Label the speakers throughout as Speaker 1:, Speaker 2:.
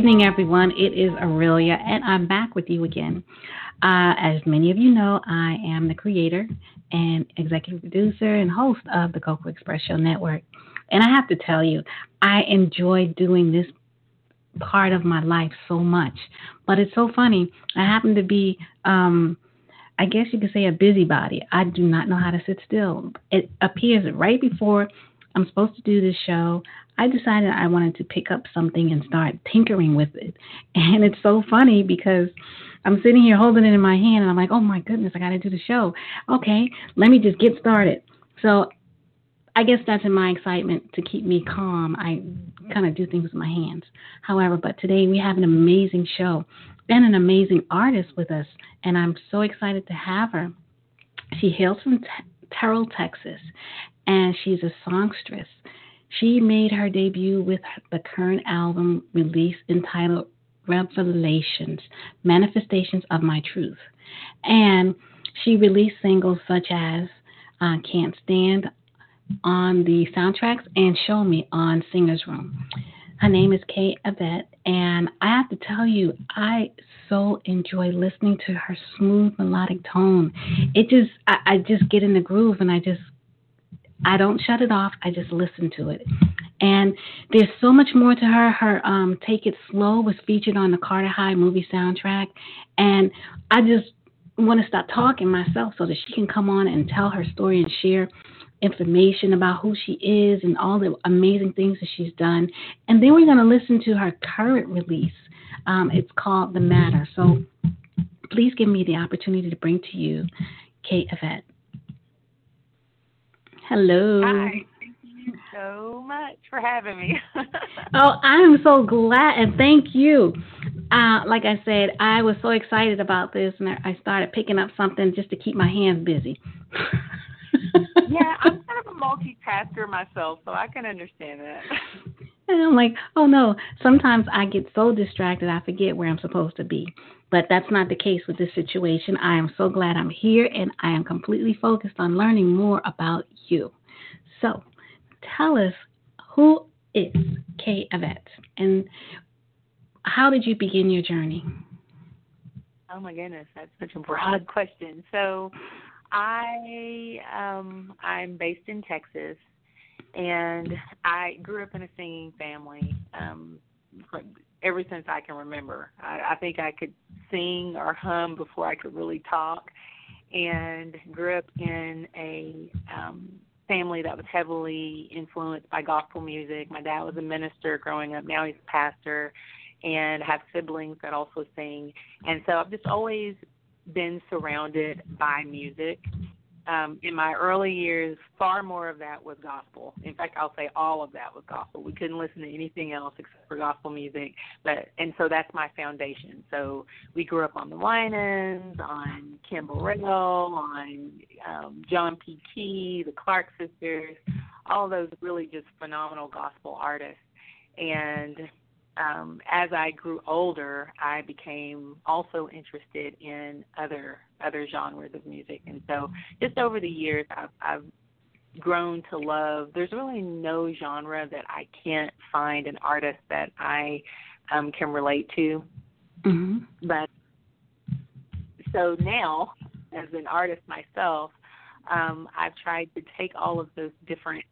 Speaker 1: evening, everyone. It is Aurelia, and I'm back with you again. Uh, as many of you know, I am the creator and executive producer and host of the Coco Express Show Network. And I have to tell you, I enjoy doing this part of my life so much. But it's so funny. I happen to be, um, I guess you could say, a busybody. I do not know how to sit still. It appears right before I'm supposed to do this show. I decided I wanted to pick up something and start tinkering with it. And it's so funny because I'm sitting here holding it in my hand and I'm like, oh my goodness, I got to do the show. Okay, let me just get started. So I guess that's in my excitement to keep me calm. I kind of do things with my hands. However, but today we have an amazing show and an amazing artist with us, and I'm so excited to have her. She hails from Terrell, Texas, and she's a songstress. She made her debut with the current album release entitled Revelations Manifestations of My Truth. And she released singles such as uh, Can't Stand on the soundtracks and Show Me on Singers Room. Her name is K. Avett, and I have to tell you, I so enjoy listening to her smooth melodic tone. It just, I, I just get in the groove, and I just, I don't shut it off. I just listen to it. And there's so much more to her. Her um, Take It Slow was featured on the Carter High movie soundtrack. And I just want to stop talking myself so that she can come on and tell her story and share information about who she is and all the amazing things that she's done. And then we're going to listen to her current release. Um, it's called The Matter. So please give me the opportunity to bring to you K. Avett. Hello.
Speaker 2: Hi Thank you so much for having me.
Speaker 1: oh, I'm so glad and thank you. Uh, like I said, I was so excited about this and I started picking up something just to keep my hands busy.
Speaker 2: yeah, I'm kind of a multitasker myself, so I can understand that.
Speaker 1: And I'm like, oh no, sometimes I get so distracted I forget where I'm supposed to be. But that's not the case with this situation. I am so glad I'm here and I am completely focused on learning more about you. So, tell us who is K. Avett and how did you begin your journey?
Speaker 2: Oh my goodness, that's such a broad question. So, I um, I'm based in Texas, and I grew up in a singing family. Um, ever since I can remember, I, I think I could sing or hum before I could really talk, and grew up in a um, family that was heavily influenced by gospel music. My dad was a minister growing up. Now he's a pastor, and have siblings that also sing. And so I've just always been surrounded by music. Um, in my early years, far more of that was gospel. In fact, I'll say all of that was gospel. We couldn't listen to anything else except for gospel music. But and so that's my foundation. So we grew up on the Winans, on Kim Burrell, on um, John P. Kee, the Clark sisters, all those really just phenomenal gospel artists. And um, as I grew older, I became also interested in other other genres of music, and so just over the years, I've, I've grown to love. There's really no genre that I can't find an artist that I um, can relate to.
Speaker 1: Mm-hmm.
Speaker 2: But so now, as an artist myself, um, I've tried to take all of those different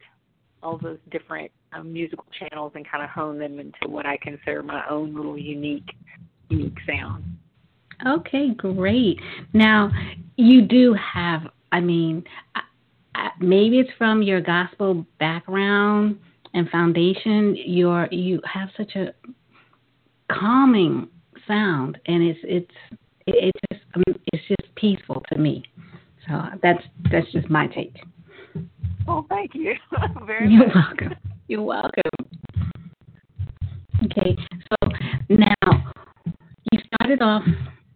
Speaker 2: all those different um, musical channels and kind of hone them into what I consider my own little unique unique sound.
Speaker 1: Okay, great. Now, you do have, I mean, maybe it's from your gospel background and foundation. You're you have such a calming sound, and it's it's it's just um, it's just peaceful to me. So that's that's just my take.
Speaker 2: Oh, thank you very
Speaker 1: You're
Speaker 2: much.
Speaker 1: welcome. You're welcome. Okay, so now you started off,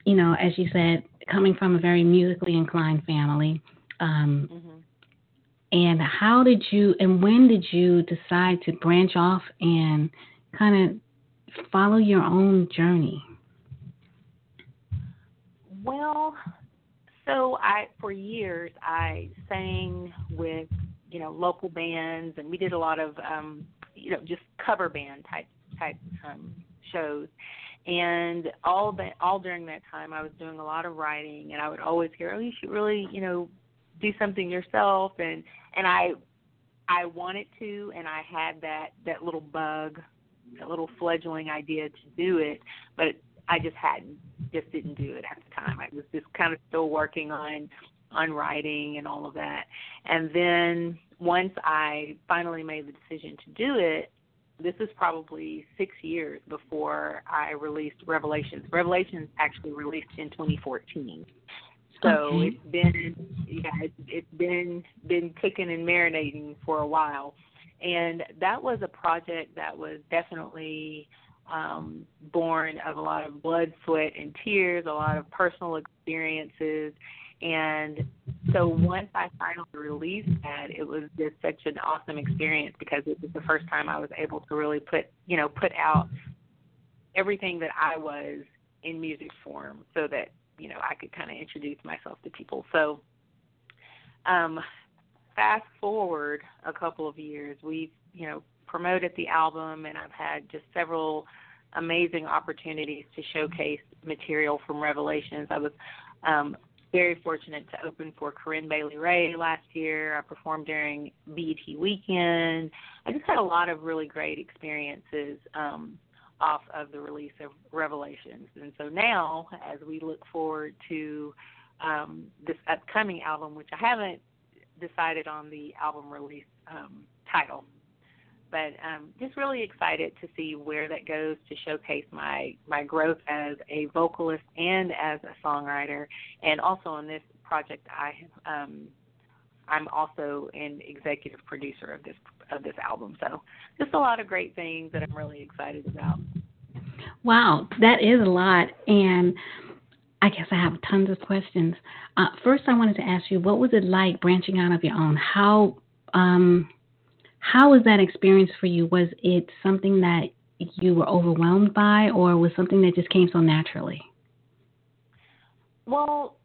Speaker 1: you know, as you said, coming from a very musically inclined family. Um, mm-hmm. And how did you and when did you decide to branch off and kind of follow your own journey?
Speaker 2: Well, so I for years I sang with you know local bands and we did a lot of um you know just cover band type type um shows. And all that all during that time I was doing a lot of writing and I would always hear oh you should really you know do something yourself. And and I I wanted to and I had that that little bug that little fledgling idea to do it but I just hadn't just didn't do it at the time. I was just kind of still working on on writing and all of that and then once I finally made the decision to do it this is probably six years before I released Revelations. Revelations actually released in 2014. So okay. it's been yeah, it's, it's been been cooking and marinating for a while, and that was a project that was definitely um, born of a lot of blood, sweat, and tears, a lot of personal experiences, and so once I finally released that, it was just such an awesome experience because it was the first time I was able to really put, you know, put out everything that I was in music form so that, you know, I could kind of introduce myself to people. So um fast forward a couple of years, we've, you know, promoted the album and I've had just several amazing opportunities to showcase material from Revelations. I was um very fortunate to open for Corinne Bailey Rae last year. I performed during BET Weekend. I just had a lot of really great experiences um, off of the release of Revelations. And so now, as we look forward to um, this upcoming album, which I haven't decided on the album release um, title but um, just really excited to see where that goes to showcase my my growth as a vocalist and as a songwriter, and also on this project I um, I'm also an executive producer of this of this album. So just a lot of great things that I'm really excited about.
Speaker 1: Wow, that is a lot, and I guess I have tons of questions. Uh, first, I wanted to ask you, what was it like branching out of your own? How um, how was that experience for you? Was it something that you were overwhelmed by, or was something that just came so naturally?
Speaker 2: Well,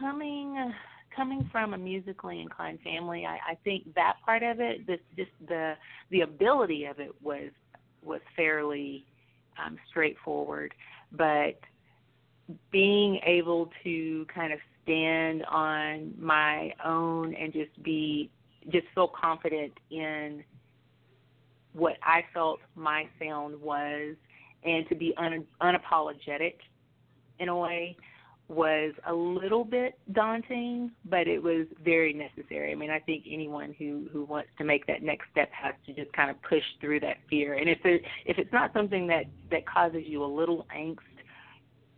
Speaker 2: coming coming from a musically inclined family, I, I think that part of it, this just the the ability of it was was fairly um, straightforward, but being able to kind of stand on my own and just be just so confident in what I felt my sound was, and to be un- unapologetic in a way was a little bit daunting, but it was very necessary. I mean, I think anyone who who wants to make that next step has to just kind of push through that fear. And if there, if it's not something that that causes you a little angst,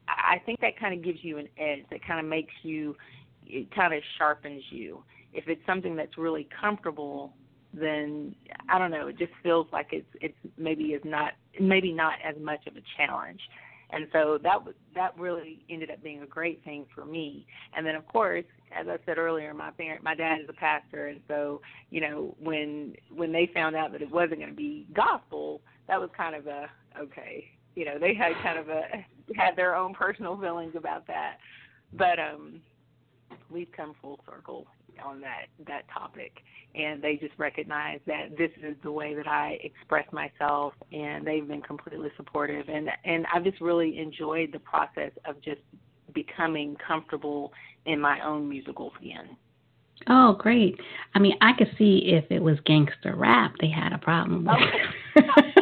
Speaker 2: I think that kind of gives you an edge. That kind of makes you, it kind of sharpens you if it's something that's really comfortable, then I don't know. It just feels like it's it's maybe is not maybe not as much of a challenge. And so that that really ended up being a great thing for me. And then of course, as I said earlier, my parent, my dad is a pastor, and so you know when when they found out that it wasn't going to be gospel, that was kind of a okay. You know, they had kind of a had their own personal feelings about that, but um, we've come full circle on that that topic and they just recognize that this is the way that I express myself and they've been completely supportive and and I've just really enjoyed the process of just becoming comfortable in my own musical skin.
Speaker 1: Oh, great. I mean, I could see if it was gangster rap they had a problem with.
Speaker 2: Oh. yeah.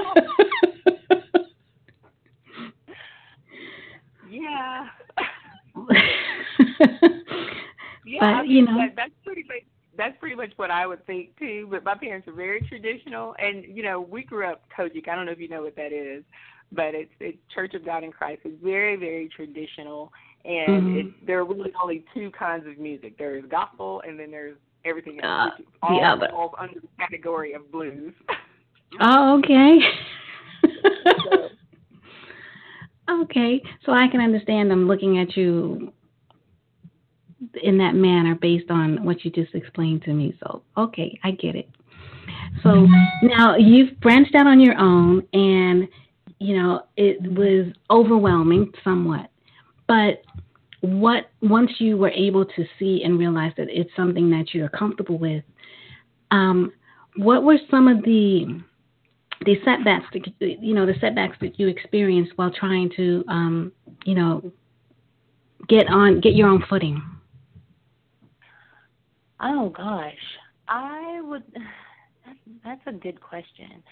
Speaker 1: but you know,
Speaker 2: that, that's pretty much that's pretty much what I would think too. But my parents are very traditional, and you know, we grew up COGIC. I don't know if you know what that is, but it's it's Church of God in Christ. It's very very traditional, and
Speaker 1: mm-hmm.
Speaker 2: it's, there are really only two kinds of music. There is gospel, and then there's everything
Speaker 1: else,
Speaker 2: uh, which
Speaker 1: all
Speaker 2: falls under the category of blues.
Speaker 1: oh, okay.
Speaker 2: so,
Speaker 1: okay, so I can understand. I'm looking at you in that manner based on what you just explained to me. So, okay, I get it. So now you've branched out on your own, and you know it was overwhelming somewhat. But what once you were able to see and realize that it's something that you're comfortable with, um, what were some of the the setbacks that you know the setbacks that you experienced while trying to um, you know get on get your own footing?
Speaker 2: Oh gosh, I would. That's a good question.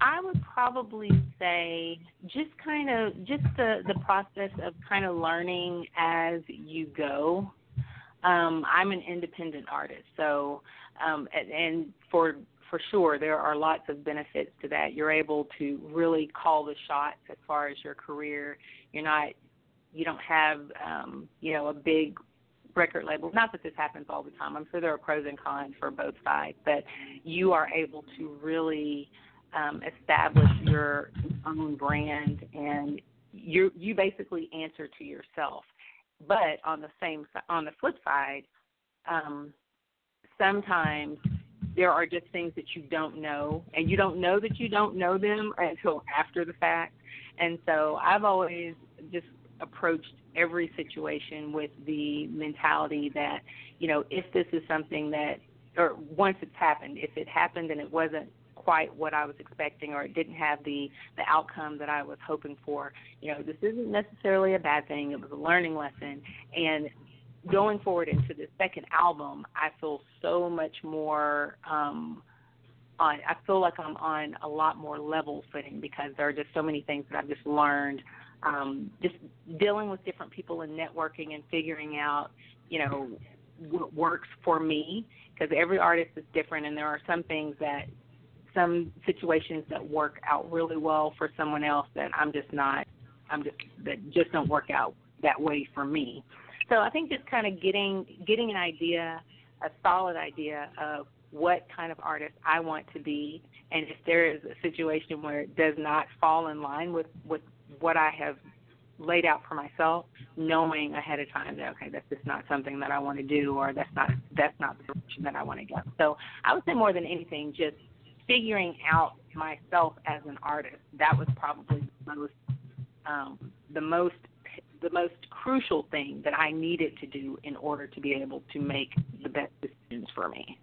Speaker 2: I would probably say just kind of just the the process of kind of learning as you go. Um, I'm an independent artist, so um, and, and for for sure there are lots of benefits to that. You're able to really call the shots as far as your career. You're not you don't have um, you know a big record label. Not that this happens all the time. I'm sure there are pros and cons for both sides, but you are able to really um, establish your own brand and you you basically answer to yourself. But on the same on the flip side, um, sometimes there are just things that you don't know, and you don't know that you don't know them until after the fact. And so I've always just approached every situation with the mentality that, you know, if this is something that, or once it's happened, if it happened and it wasn't quite what I was expecting or it didn't have the the outcome that I was hoping for, you know, this isn't necessarily a bad thing. It was a learning lesson and going forward into the second album, I feel so much more um on I feel like I'm on a lot more level footing because there are just so many things that I've just learned um, just dealing with different people and networking and figuring out, you know, what works for me because every artist is different and there are some things that some situations that work out really well for someone else that I'm just not I'm just that just don't work out that way for me. So I think just kind of getting getting an idea, a solid idea of what kind of artist I want to be and if there is a situation where it does not fall in line with with what I have laid out for myself, knowing ahead of time that okay, that's just not something that I want to do, or that's not that's not the direction that I want to go. So I would say more than anything, just figuring out myself as an artist. That was probably the most um, the most the most crucial thing that I needed to do in order to be able to make the best decisions for me.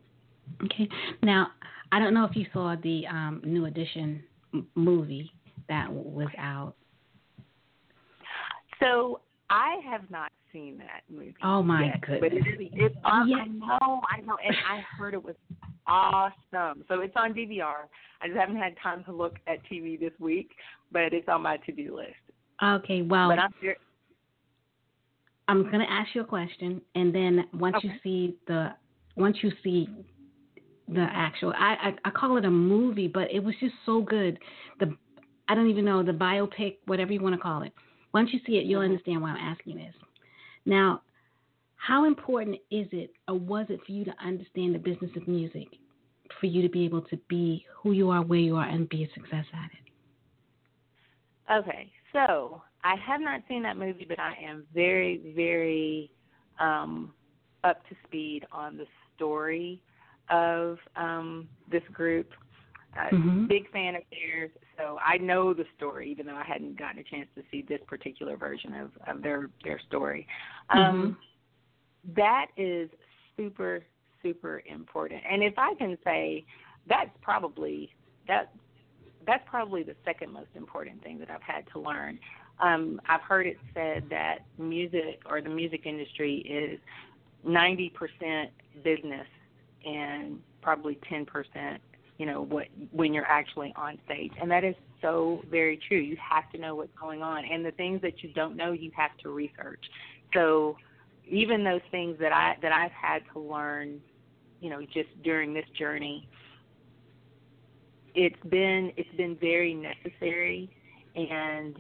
Speaker 1: Okay. Now, I don't know if you saw the um, New Edition movie that was out.
Speaker 2: So I have not seen that movie.
Speaker 1: Oh my
Speaker 2: yet,
Speaker 1: goodness!
Speaker 2: But it is, it's on, I know, I know, and I heard it was awesome. So it's on DVR. I just haven't had time to look at TV this week, but it's on my to-do list.
Speaker 1: Okay, well,
Speaker 2: but I'm, here.
Speaker 1: I'm going to ask you a question, and then once
Speaker 2: okay.
Speaker 1: you see the once you see the actual, I, I I call it a movie, but it was just so good. The I don't even know the biopic, whatever you want to call it once you see it, you'll understand why I'm asking this. Now, how important is it or was it for you to understand the business of music for you to be able to be who you are, where you are, and be a success at
Speaker 2: it? Okay, so I have not seen that movie, but I am very, very um, up to speed on the story of um, this group. Uh, mm-hmm. Big fan of theirs, so I know the story, even though I hadn't gotten a chance to see this particular version of, of their their story. Um, mm-hmm. that is super super important, and if I can say, that's probably that that's probably the second most important thing that I've had to learn. Um, I've heard it said that music or the music industry is 90% business and probably 10% you know what when you're actually on stage. And that is so very true. You have to know what's going on. And the things that you don't know you have to research. So even those things that i that i've had to learn you know just during this journey it's been it's been very necessary. And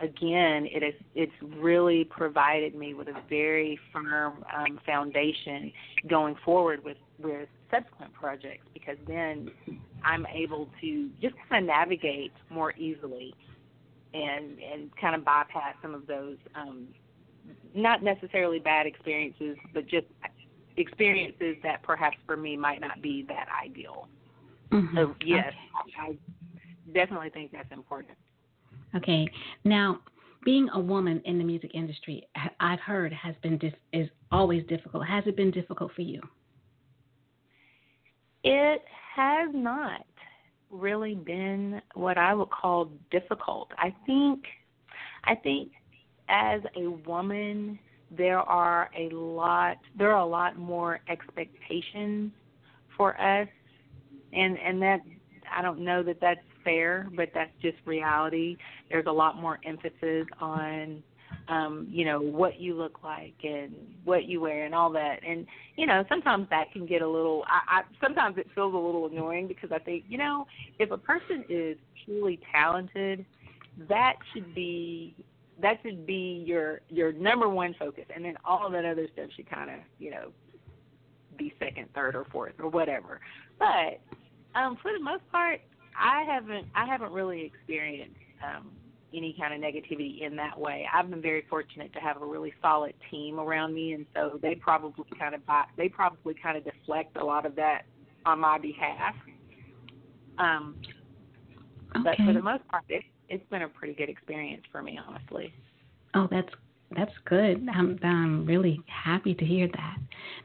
Speaker 2: again it is it's really provided me with a very firm um, foundation going forward with with subsequent projects because then I'm able to just kind of navigate more easily and and kind of bypass some of those um, not necessarily bad experiences, but just experiences that perhaps for me might not be that ideal.
Speaker 1: Mm-hmm.
Speaker 2: So yes,
Speaker 1: Okay.
Speaker 2: I, definitely think that's important.
Speaker 1: Okay. Now, being a woman in the music industry, I've heard has been dis- is always difficult. Has it been difficult for you?
Speaker 2: It has not really been what I would call difficult. I think I think as a woman there are a lot there are a lot more expectations for us and and that I don't know that that's fair, but that's just reality. There's a lot more emphasis on um, you know, what you look like and what you wear and all that. And, you know, sometimes that can get a little I, I sometimes it feels a little annoying because I think, you know, if a person is truly talented, that should be that should be your your number one focus and then all of that other stuff should kinda, you know, be second, third or fourth or whatever. But um for the most part I haven't I haven't really experienced um any kind of negativity in that way. I've been very fortunate to have a really solid team around me, and so they probably kind of buy, they probably kind of deflect a lot of that on my behalf. Um, But for the most part, it, it's been a pretty good experience for me, honestly.
Speaker 1: Oh, that's that's good. I'm I'm really happy to hear that.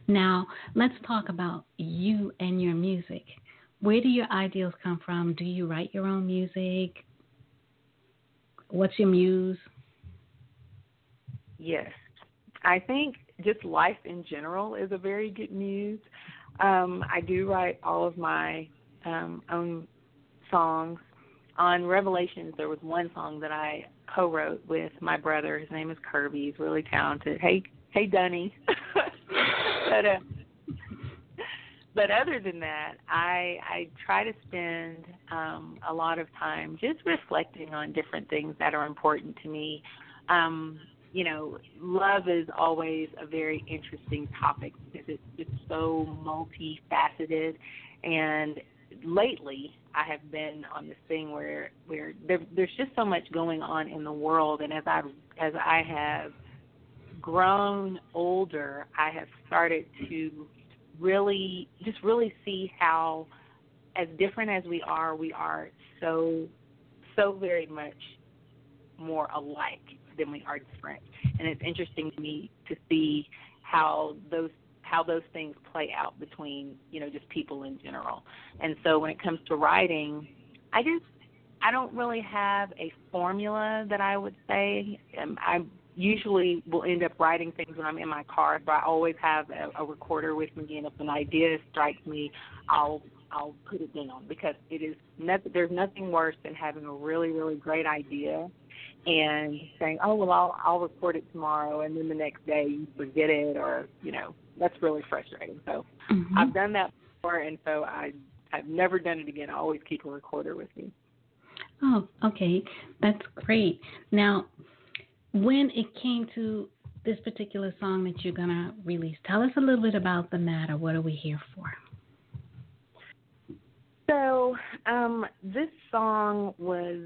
Speaker 1: Now, let's talk about you and your music. Where do your ideals come from? Do you write your own music? What's your muse?
Speaker 2: Yes. I think just life in general is a very good muse. Um, I do write all of my um, own songs. On Revelations, there was one song that I co-wrote with my brother. His name is Kirby. He's really talented. Hey, hey, Dunny. but uh, but other than that, I I try to spend um, a lot of time just reflecting on different things that are important to me. Um, you know, love is always a very interesting topic because it's it's so multifaceted. And lately, I have been on this thing where where there, there's just so much going on in the world, and as I as I have grown older, I have started to really just really see how as different as we are, we are so so very much more alike than we are different. And it's interesting to me to see how those how those things play out between, you know, just people in general. And so when it comes to writing, I just I don't really have a formula that I would say. Um, I usually will end up writing things when I'm in my car, but I always have a, a recorder with me, and if an idea strikes me, I'll I'll put it down because it is nothing. there's nothing worse than having a really really great idea and saying, oh well I'll I'll record it tomorrow, and then the next day you forget it, or you know that's really frustrating. So
Speaker 1: Mhm.
Speaker 2: I've done that before, and so I I've never done it again. I always keep a recorder with me.
Speaker 1: Oh, okay. That's great. Now, when it came to this particular song that you're going to release, tell us a little bit about the matter. What are we here for?
Speaker 2: So, um, this song was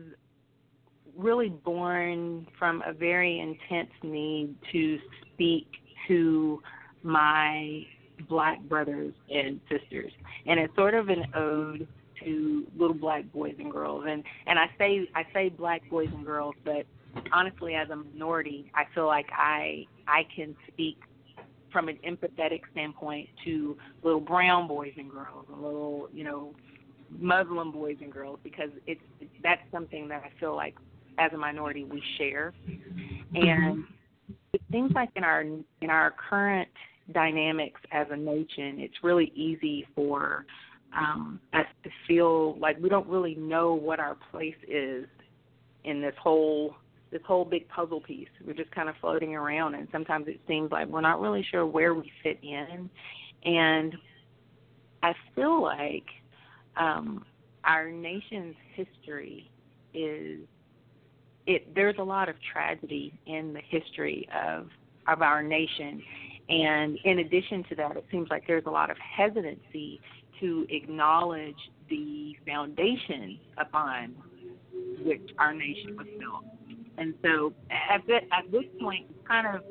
Speaker 2: really born from a very intense need to speak to my black brothers and sisters. And it's sort of an ode to little black boys and girls. And and I say I say black boys and girls, but honestly as a minority, I feel like I I can speak from an empathetic standpoint to little brown boys and girls and little, you know, Muslim boys and girls because it's that's something that I feel like as a minority we share, and it seems like in our in our current dynamics as a nation, it's really easy for um, us to feel like we don't really know what our place is in this whole this whole big puzzle piece. We're just kind of floating around, and sometimes it seems like we're not really sure where we fit in, and I feel like um, our nation's history is it. There's a lot of tragedy in the history of of our nation, and in addition to that, it seems like there's a lot of hesitancy to acknowledge the foundation upon which our nation was built. And so at this, at this point, it's kind of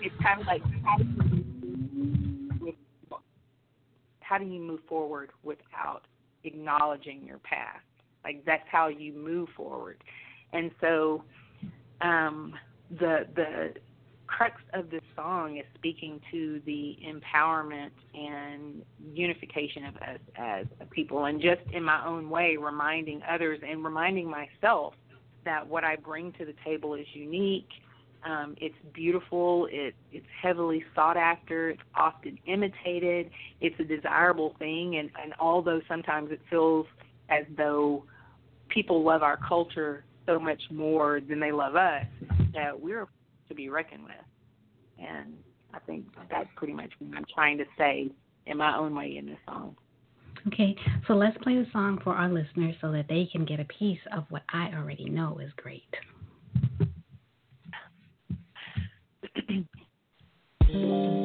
Speaker 2: it's kind of like how do you how do you move forward without acknowledging your past? Like that's how you move forward. And so um, the the crux of this song is speaking to the empowerment and unification of us as a people, and just in my own way, reminding others and reminding myself that what I bring to the table is unique. Um, it's beautiful. It, it's heavily sought after. It's often imitated. It's a desirable thing, and, and although sometimes it feels as though people love our culture so much more than they love us, that we're to be reckoned with. And I think that's pretty much what I'm trying to say in my own way in this song.
Speaker 3: Okay, so let's play the song for our listeners so that they can get a piece of what I already know is great.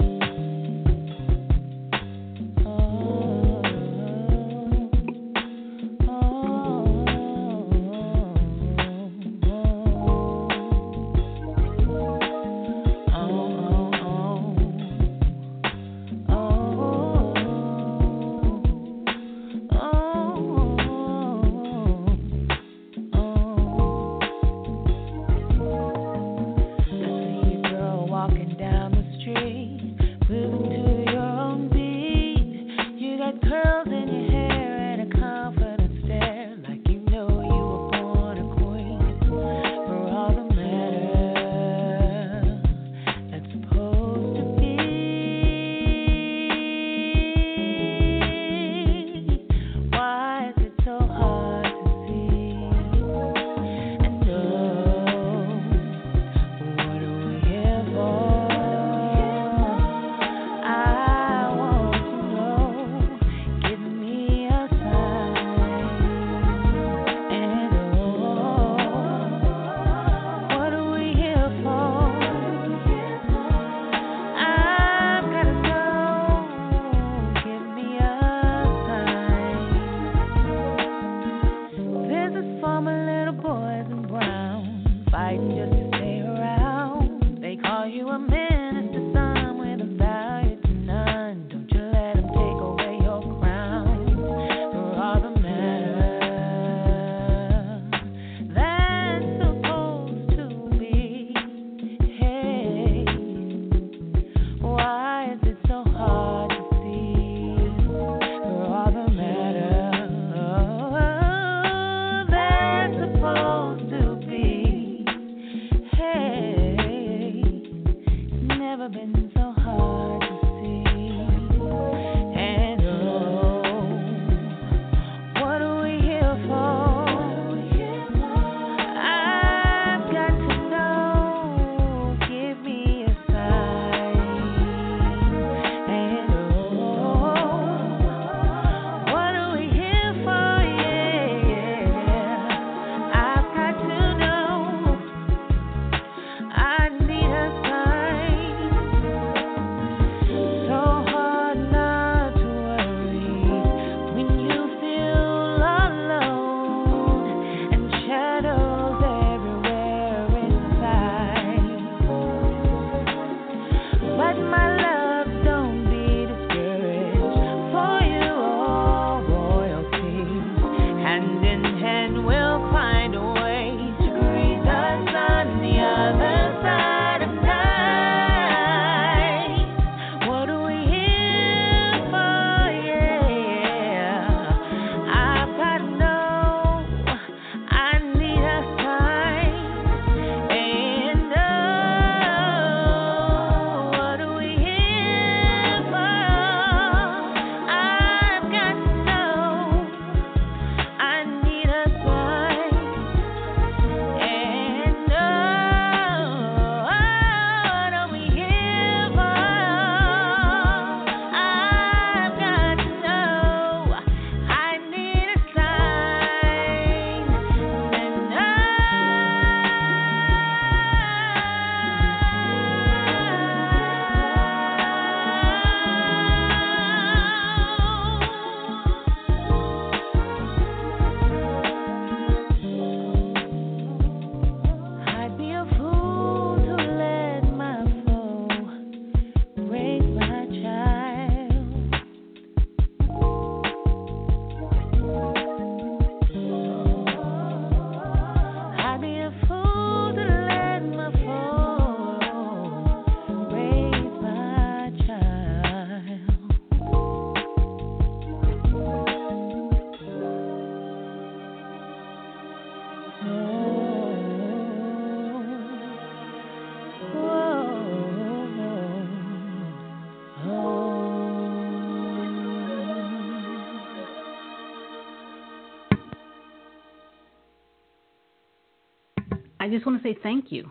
Speaker 1: I just want to say thank you.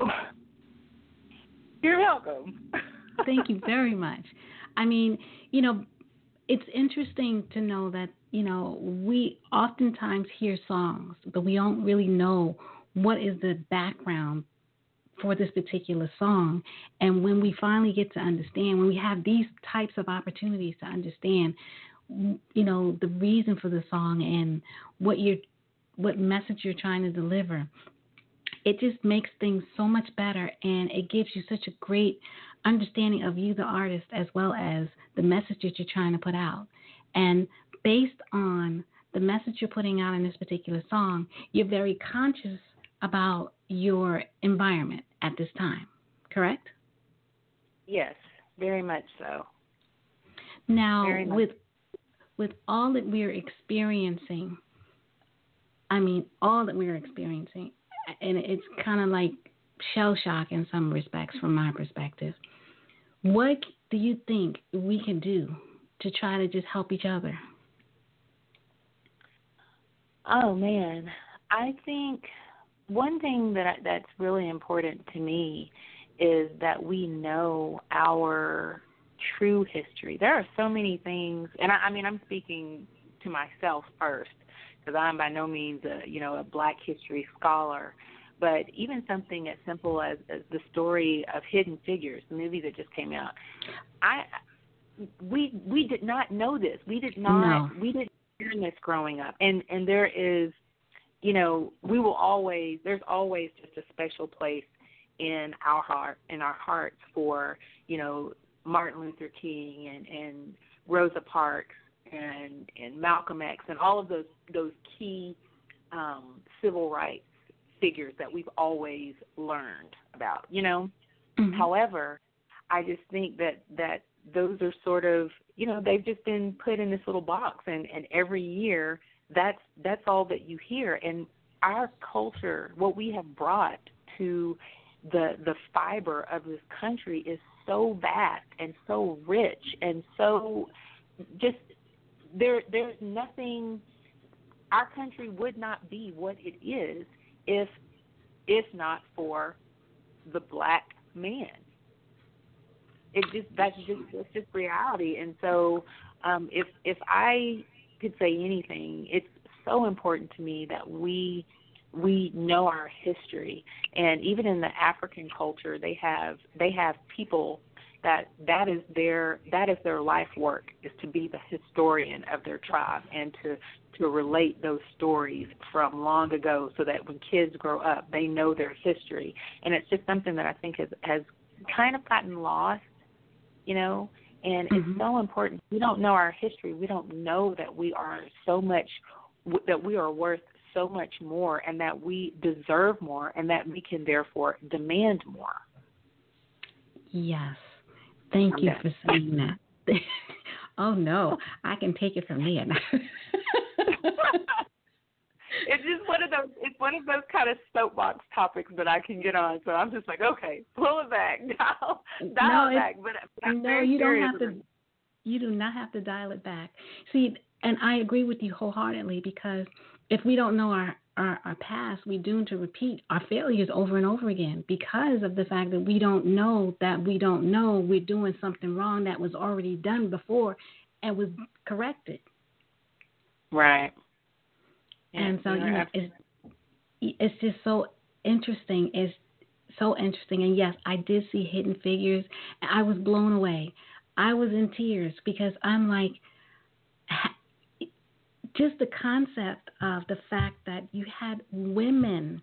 Speaker 2: You're welcome.
Speaker 1: thank you very much. I mean, you know, it's interesting to know that, you know, we oftentimes hear songs, but we don't really know what is the background for this particular song. And when we finally get to understand, when we have these types of opportunities to understand, you know, the reason for the song and what you're, what message you're trying to deliver, it just makes things so much better and it gives you such a great understanding of you, the artist, as well as the message that you're trying to put out. And based on the message you're putting out in this particular song, you're very conscious about your environment at this time, correct?
Speaker 2: Yes, very much so.
Speaker 1: Now, with with all that we're experiencing, I mean, all that we're experiencing, and it's kind of like shell shock in some respects from my perspective. What do you think we can do to try to just help each other?
Speaker 2: Oh man, I think one thing that I, that's really important to me is that we know our true history. There are so many things, and I, I mean, I'm speaking to myself first because I'm by no means a you know a Black history scholar, but even something as simple as, as the story of Hidden Figures, the movie that just came out, I we we did not know this. We did not
Speaker 1: no.
Speaker 2: we didn't learn this growing up, and and there is you know, we will always there's always just a special place in our heart in our hearts for, you know, Martin Luther King and, and Rosa Parks and and Malcolm X and all of those those key um, civil rights figures that we've always learned about, you know.
Speaker 1: Mm-hmm.
Speaker 2: However, I just think that that those are sort of you know they've just been put in this little box and and every year that's that's all that you hear and our culture what we have brought to the the fiber of this country is so vast and so rich and so just there there's nothing our country would not be what it is if if not for the black man. It just that's just that's just reality. And so um if if i could say anything, it's so important to me that we we know our history. And even in the African culture they have they have people that that is their that is their life work is to be the historian of their tribe and to to relate those stories from long ago so that when kids grow up they know their history and it's just something that I think has has kind of gotten lost you know and
Speaker 1: mm-hmm.
Speaker 2: it's so important. We don't know our history. We don't know that we are so much that we are worth so much more and that we deserve more and that we can therefore demand more.
Speaker 1: Yes. Thank you for saying that. oh no, I can take it from there
Speaker 2: it's just one of those it's one of those kind of soapbox topics that I can get on. So I'm just like, okay, pull it back, dial, dial
Speaker 1: no,
Speaker 2: it back. But, but
Speaker 1: no, you don't have to. You do not have to dial it back. See, and I agree with you wholeheartedly because if we don't know our our, our past, we doomed to repeat our failures over and over again because of the fact that we don't know that we don't know we're doing something wrong that was already done before and was corrected.
Speaker 2: Right.
Speaker 1: and so you know, it's it's just so interesting. It's so interesting, and yes, I did see Hidden Figures, and I was blown away. I was in tears because I'm like, just the concept of the fact that you had women,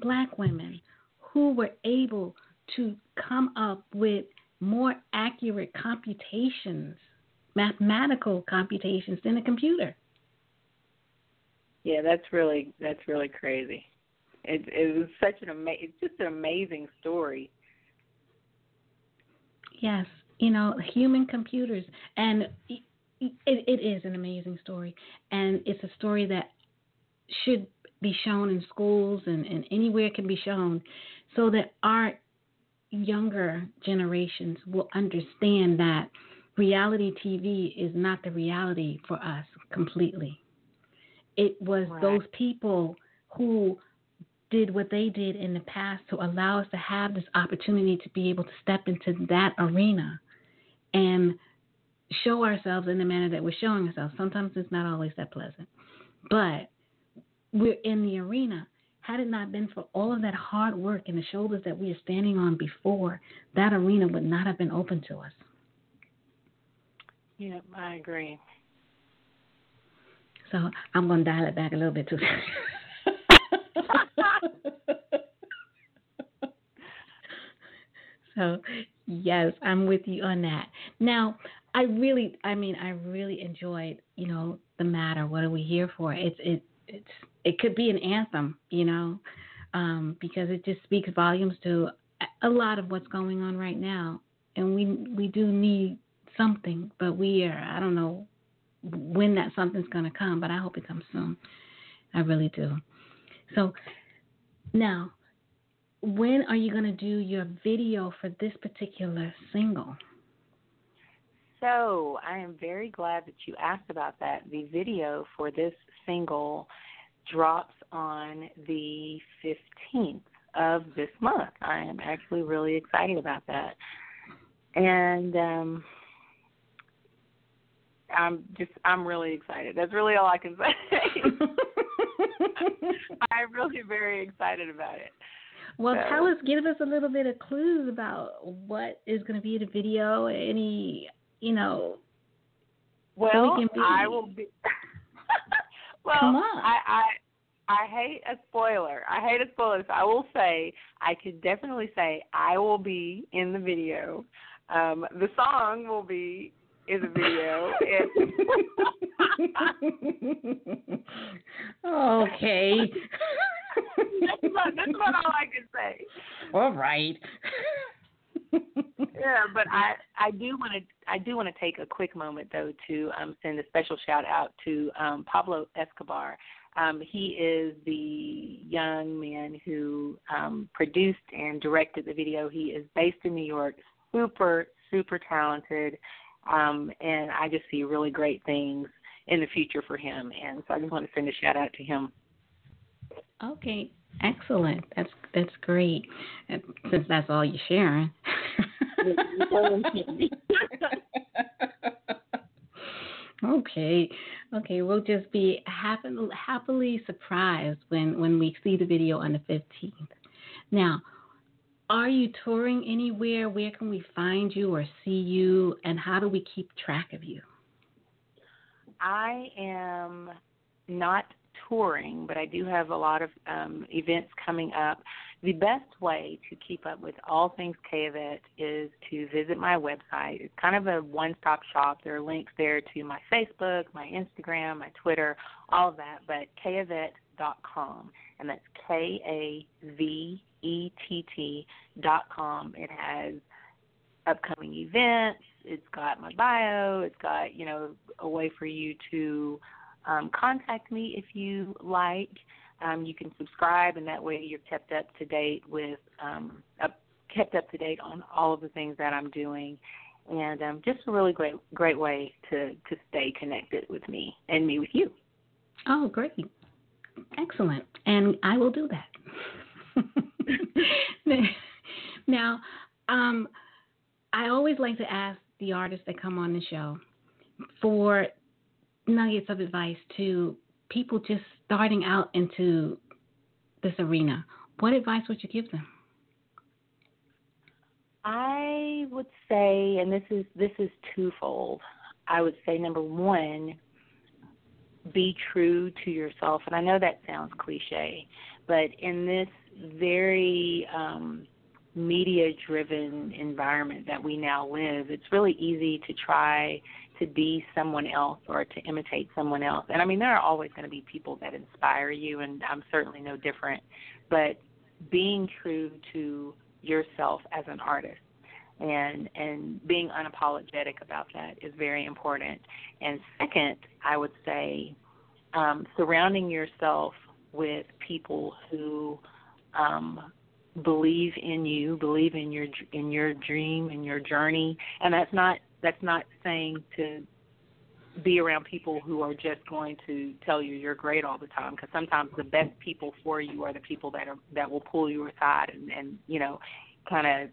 Speaker 1: black women, who were able to come up with more accurate computations, mathematical computations than a computer.
Speaker 2: Yeah, that's really that's really crazy. It, it was such an ama- it's just an amazing story.
Speaker 1: Yes, you know, human computers, and it, it is an amazing story, and it's a story that should be shown in schools and, and anywhere it can be shown, so that our younger generations will understand that reality TV is not the reality for us completely. It was
Speaker 2: right.
Speaker 1: those people who did what they did in the past to allow us to have this opportunity to be able to step into that arena and show ourselves in the manner that we're showing ourselves. Sometimes it's not always that pleasant, but we're in the arena. Had it not been for all of that hard work and the shoulders that we are standing on before, that arena would not have been open to us.
Speaker 2: Yeah, I agree.
Speaker 1: So I'm going to dial it back a little bit too. so yes, I'm with you on that. Now, I really, I mean, I really enjoyed, you know, the matter. What are we here for? It's it it's it could be an anthem, you know, um, because it just speaks volumes to a lot of what's going on right now, and we we do need something, but we are I don't know when that something's going to come, but I hope it comes soon. I really do. So now, when are you going to do your video for this particular single?
Speaker 2: So, I am very glad that you asked about that. The video for this single drops on the 15th of this month. I am actually really excited about that. And um I'm just I'm really excited. That's really all I can say. I'm really very excited about it.
Speaker 1: Well,
Speaker 2: so.
Speaker 1: tell us, give us a little bit of clues about what is going to be in the video. Any, you know.
Speaker 2: Well,
Speaker 1: so we
Speaker 2: I will be. well,
Speaker 1: Come on.
Speaker 2: I, I I hate a spoiler. I hate a spoiler. So I will say I could definitely say I will be in the video. Um, the song will be in the video.
Speaker 1: okay.
Speaker 2: that's, about, that's about all I can say.
Speaker 1: All right.
Speaker 2: Yeah, but I I do want to I do want to take a quick moment though to um, send a special shout out to um, Pablo Escobar. Um, he is the young man who um, produced and directed the video. He is based in New York, super super talented, um, and I just see really great things in the future for him. And so I just want to send a shout out to him.
Speaker 1: Okay, excellent. That's that's great. Since that's all you're sharing. okay, okay. We'll just be happy, happily surprised when when we see the video on the fifteenth. Now, are you touring anywhere? Where can we find you or see you? And how do we keep track of you?
Speaker 2: I am not touring, but I do have a lot of um, events coming up. The best way to keep up with all things K. Avett is to visit my website. It's kind of a one-stop shop. There are links there to my Facebook, my Instagram, my Twitter, all of that. But kavett.com, and that's K A V E T T dot com. It has upcoming events. It's got my bio. It's got you know a way for you to um, contact me if you like. Um, you can subscribe, and that way you're kept up to date with um, up, kept up to date on all of the things that I'm doing, and um, just a really great great way to to stay connected with me and me with you.
Speaker 1: Oh, great, excellent, and I will do that. now, um, I always like to ask the artists that come on the show for nuggets of advice to people just starting out into this arena. What advice would you give them?
Speaker 2: I would say, and this is this is twofold. I would say number one, be true to yourself. And I know that sounds cliche, but in this very um, media driven environment that we now live, it's really easy to try to be someone else or to imitate someone else. And I mean, there are always going to be people that inspire you, and I'm certainly no different. But being true to yourself as an artist and and being unapologetic about that is very important. And second, I would say um, surrounding yourself with people who um, believe in you, believe in your in your dream and your journey. And that's not that's not saying to be around people who are just going to tell you you're great all the time because sometimes the best people for you are the people that are that will pull you aside and and you know kind of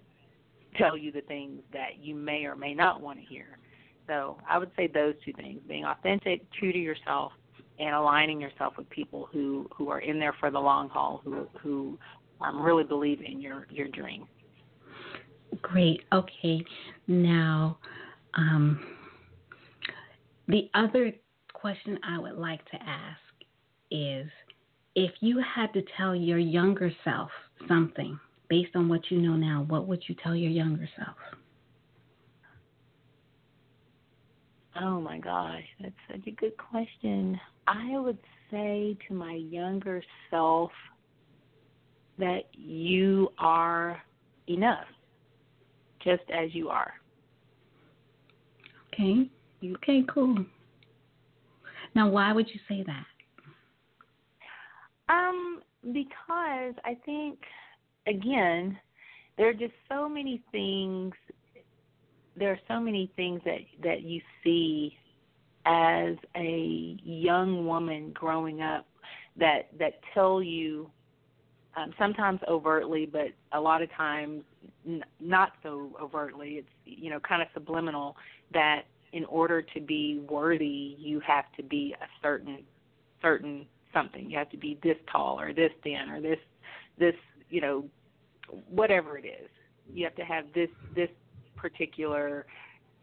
Speaker 2: tell you the things that you may or may not want to hear. So i would say those two things being authentic true to yourself and aligning yourself with people who who are in there for the long haul who who um, really believe in your your dream.
Speaker 1: Great. Okay. Now um the other question I would like to ask is if you had to tell your younger self something based on what you know now, what would you tell your younger self?
Speaker 2: Oh my gosh, that's such a good question. I would say to my younger self that you are enough, just as you are.
Speaker 1: Okay. Okay, cool. Now, why would you say that?
Speaker 2: Um, because I think again, there are just so many things. There are so many things that that you see as a young woman growing up that that tell you um, sometimes overtly, but a lot of times n- not so overtly. It's you know kind of subliminal that in order to be worthy, you have to be a certain certain something. You have to be this tall or this thin or this this you know whatever it is. You have to have this this particular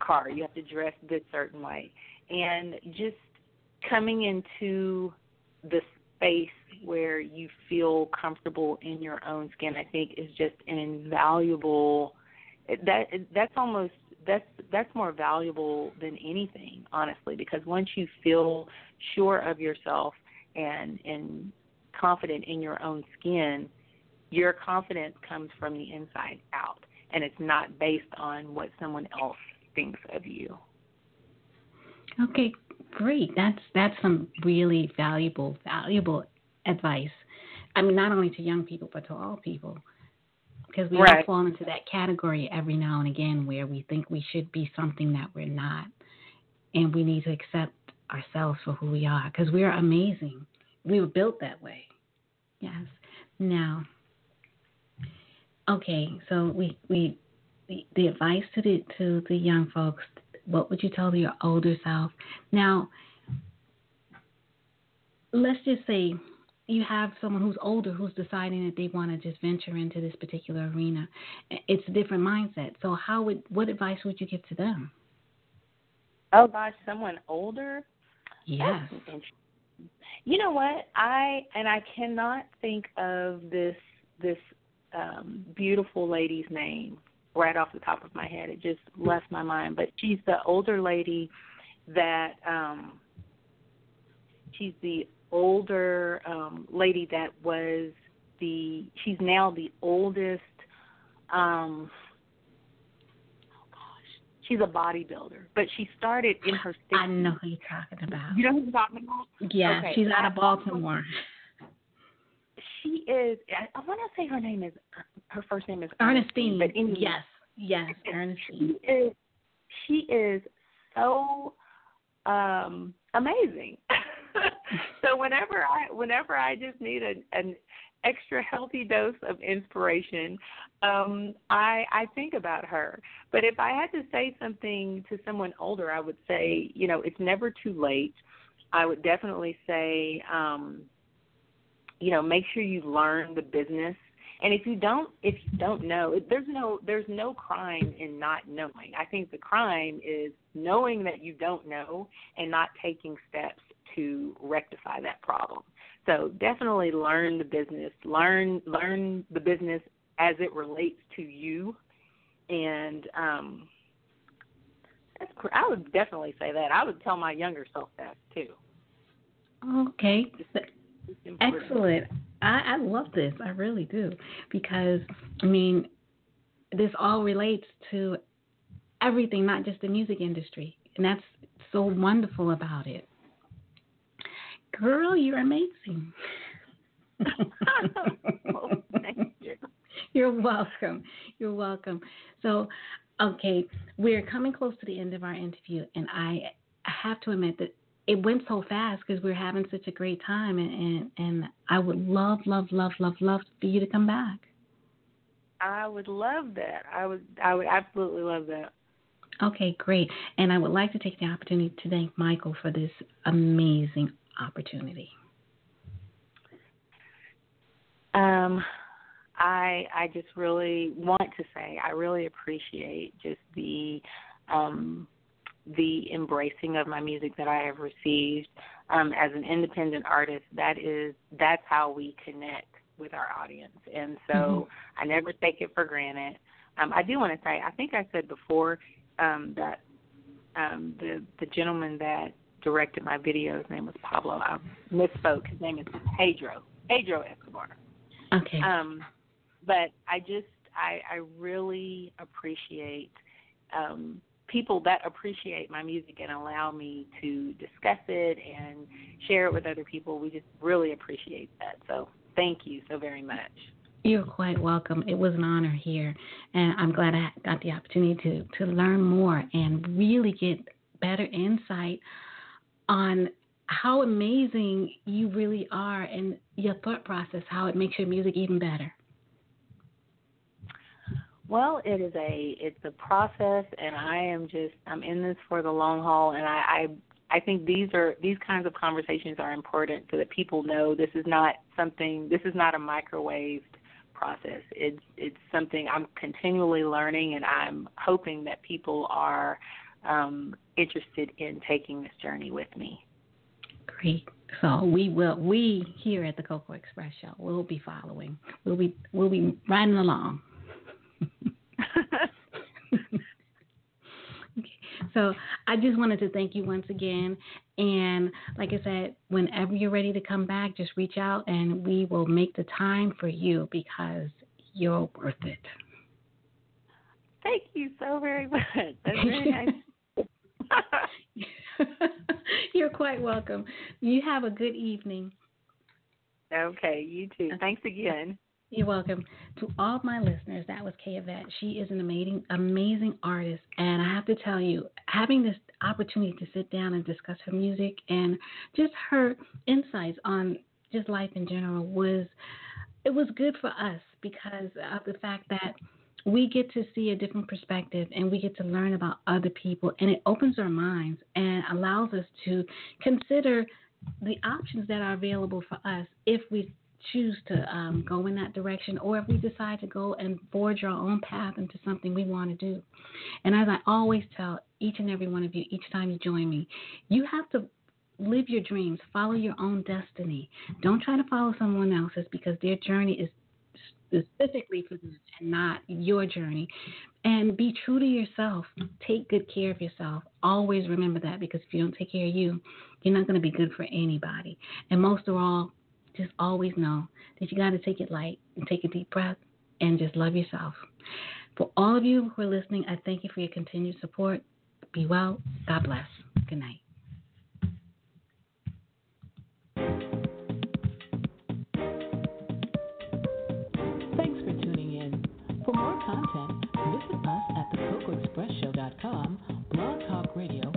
Speaker 2: car. You have to dress this certain way, and just coming into the space where you feel comfortable in your own skin, I think, is just an invaluable. That that's almost that's that's more valuable than anything, honestly, because once you feel sure of yourself and and confident in your own skin, your confidence comes from the inside out, and it's not based on what someone else thinks of you.
Speaker 1: Okay, great. That's that's some really valuable valuable advice. I mean, not only to young people but to all people because we
Speaker 2: right.
Speaker 1: all fall into that category every now and again where we think we should be something that we're not, and we need to accept ourselves for who we are because we're amazing. We were built that way. Yes. Now, okay, so we we the, the advice to the to the young folks. What would you tell your older self? Now, let's just say you have someone who's older who's deciding that they want to just venture into this particular arena. It's a different mindset. So how would what advice would you give to them?
Speaker 2: Oh gosh, someone older?
Speaker 1: Yes.
Speaker 2: You know what? I and I cannot think of this this um beautiful lady's name right off the top of my head. It just left my mind. But she's the older lady that um she's the older um, lady that was the she's now the oldest um oh gosh she's a bodybuilder but she started in her 60s.
Speaker 1: I know who you're talking about.
Speaker 2: You know who I'm talking about?
Speaker 1: Yeah,
Speaker 2: okay.
Speaker 1: she's out of Baltimore.
Speaker 2: She is I, I want to say her name is her first name is
Speaker 1: Ernestine.
Speaker 2: but anyway,
Speaker 1: yes, yes, Ernestine.
Speaker 2: She is she is so um amazing. so whenever I whenever I just need a, an extra healthy dose of inspiration, um, I I think about her. But if I had to say something to someone older, I would say, you know, it's never too late. I would definitely say, um, you know, make sure you learn the business. And if you don't, if you don't know, there's no there's no crime in not knowing. I think the crime is knowing that you don't know and not taking steps to rectify that problem. So definitely learn the business, learn learn the business as it relates to you, and um, that's, I would definitely say that. I would tell my younger self that too.
Speaker 1: Okay, excellent. I, I love this. I really do because I mean, this all relates to everything, not just the music industry, and that's so wonderful about it. Girl, you're amazing.
Speaker 2: oh, thank you.
Speaker 1: You're welcome. You're welcome. So, okay, we're coming close to the end of our interview, and I have to admit that it went so fast because we are having such a great time, and, and and I would love, love, love, love, love for you to come back.
Speaker 2: I would love that. I would I would absolutely love that.
Speaker 1: Okay, great. And I would like to take the opportunity to thank Michael for this amazing opportunity.
Speaker 2: Um, I I just really want to say I really appreciate just the um, the embracing of my music that I have received um, as an independent artist. That is that's how we connect with our audience, and so mm-hmm. I never take it for granted. Um, I do want to say I think I said before um, that um, the the gentleman that directed my video, his name was Pablo. I misspoke. His name is Pedro Pedro Escobar.
Speaker 1: Okay.
Speaker 2: Um, but I just I I really appreciate um people that appreciate my music and allow me to discuss it and share it with other people. We just really appreciate that. So thank you so very much.
Speaker 1: You're quite welcome. It was an honor here, and I'm glad I got the opportunity to to learn more and really get better insight on how amazing you really are and your thought process, how it makes your music even better.
Speaker 2: Well, it is a it's a process, and I am just I'm in this for the long haul, and I I, I think these are these kinds of conversations are important so that people know this is not something this is not a microwaved process. It's it's something I'm continually learning, and I'm hoping that people are um, interested in taking this journey with me.
Speaker 1: Great. So we will we here at the Cocoa Express Show will be following. We'll be we'll be riding along. okay. So I just wanted to thank you once again. And like I said, whenever you're ready to come back, just reach out and we will make the time for you because you're worth it.
Speaker 2: Thank you so very much. That's very nice.
Speaker 1: You're quite welcome. You have a good evening.
Speaker 2: Okay, you too. Thanks again.
Speaker 1: You're welcome. To all my listeners, that was K. Avett. She is an amazing, amazing artist, and I have to tell you, having this opportunity to sit down and discuss her music and just her insights on just life in general was it was good for us because of the fact that we get to see a different perspective and we get to learn about other people and it opens our minds and allows us to consider the options that are available for us if we choose to um, go in that direction or if we decide to go and forge our own path into something we want to do. And as I always tell each and every one of you, each time you join me, you have to live your dreams, follow your own destiny. Don't try to follow someone else's because their journey is specifically for them and not your journey. And be true to yourself. Take good care of yourself. Always remember that because if you don't take care of you, you're not going to be good for anybody. And most of all, just always know that you got to take it light and take a deep breath and just love yourself. For all of you who are listening, I thank you for your continued support. Be well. God bless. Good night.
Speaker 4: Blog Talk Radio,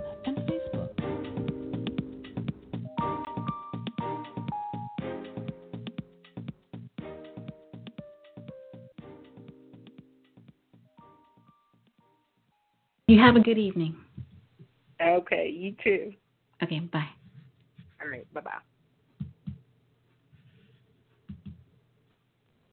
Speaker 1: You have a good evening.
Speaker 2: Okay, you too.
Speaker 1: Okay, bye.
Speaker 2: All right, bye bye.